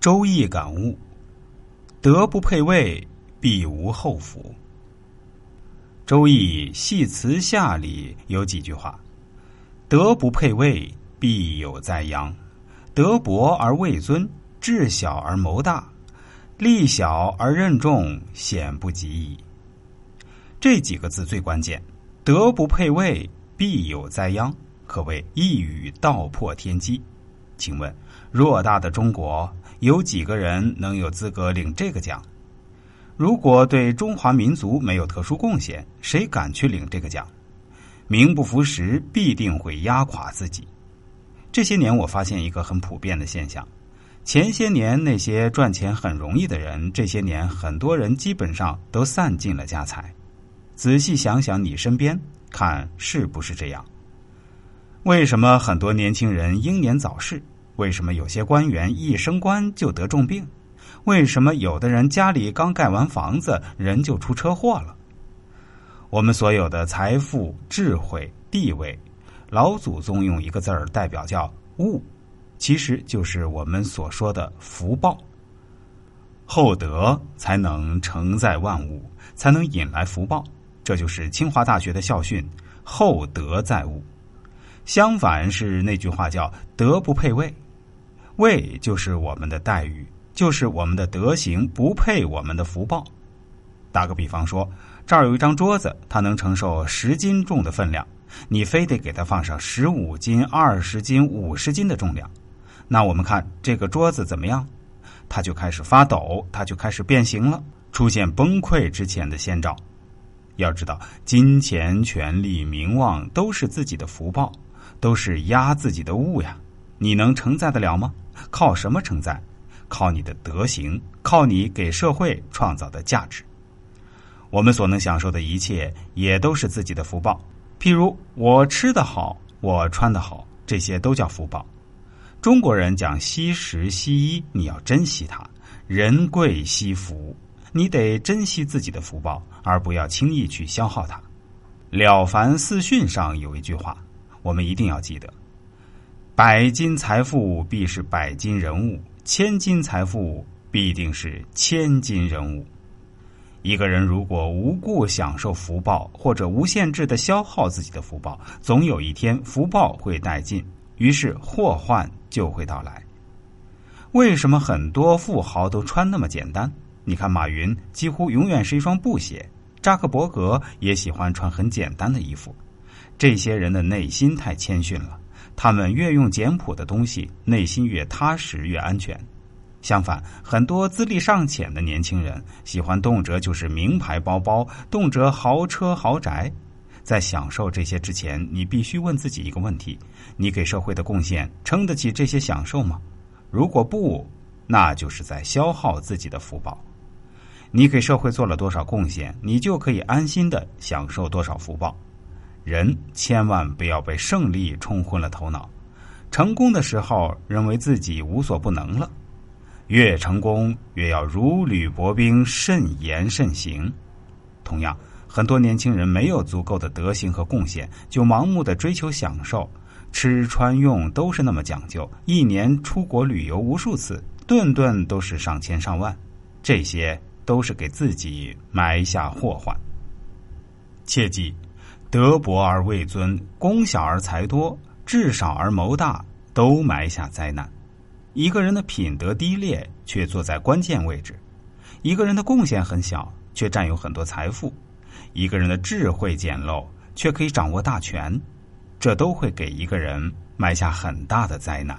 周易感悟：德不配位，必无后福。周易系辞下里有几句话：德不配位，必有灾殃；德薄而位尊，智小而谋大，力小而任重，险不及矣。这几个字最关键，德不配位，必有灾殃，可谓一语道破天机。请问，偌大的中国，有几个人能有资格领这个奖？如果对中华民族没有特殊贡献，谁敢去领这个奖？名不符实，必定会压垮自己。这些年，我发现一个很普遍的现象：前些年那些赚钱很容易的人，这些年很多人基本上都散尽了家财。仔细想想，你身边看是不是这样？为什么很多年轻人英年早逝？为什么有些官员一升官就得重病？为什么有的人家里刚盖完房子，人就出车祸了？我们所有的财富、智慧、地位，老祖宗用一个字儿代表叫“物”，其实就是我们所说的福报。厚德才能承载万物，才能引来福报。这就是清华大学的校训：“厚德载物。”相反是那句话叫“德不配位”，位就是我们的待遇，就是我们的德行不配我们的福报。打个比方说，这儿有一张桌子，它能承受十斤重的分量，你非得给它放上十五斤、二十斤、五十斤的重量，那我们看这个桌子怎么样？它就开始发抖，它就开始变形了，出现崩溃之前的先兆。要知道，金钱、权力、名望都是自己的福报，都是压自己的物呀。你能承载得了吗？靠什么承载？靠你的德行，靠你给社会创造的价值。我们所能享受的一切，也都是自己的福报。譬如我吃得好，我穿得好，这些都叫福报。中国人讲惜食惜衣，你要珍惜它。人贵惜福。你得珍惜自己的福报，而不要轻易去消耗它。《了凡四训》上有一句话，我们一定要记得：百金财富必是百金人物，千金财富必定是千金人物。一个人如果无故享受福报，或者无限制的消耗自己的福报，总有一天福报会殆尽，于是祸患就会到来。为什么很多富豪都穿那么简单？你看，马云几乎永远是一双布鞋，扎克伯格也喜欢穿很简单的衣服。这些人的内心太谦逊了，他们越用简朴的东西，内心越踏实越安全。相反，很多资历尚浅的年轻人喜欢动辄就是名牌包包，动辄豪车豪宅。在享受这些之前，你必须问自己一个问题：你给社会的贡献撑得起这些享受吗？如果不，那就是在消耗自己的福报。你给社会做了多少贡献，你就可以安心的享受多少福报。人千万不要被胜利冲昏了头脑，成功的时候认为自己无所不能了。越成功越要如履薄冰，慎言慎行。同样，很多年轻人没有足够的德行和贡献，就盲目的追求享受，吃穿用都是那么讲究，一年出国旅游无数次，顿顿都是上千上万，这些。都是给自己埋下祸患。切记，德薄而位尊，功小而财多，智少而谋大，都埋下灾难。一个人的品德低劣，却坐在关键位置；一个人的贡献很小，却占有很多财富；一个人的智慧简陋，却可以掌握大权。这都会给一个人埋下很大的灾难。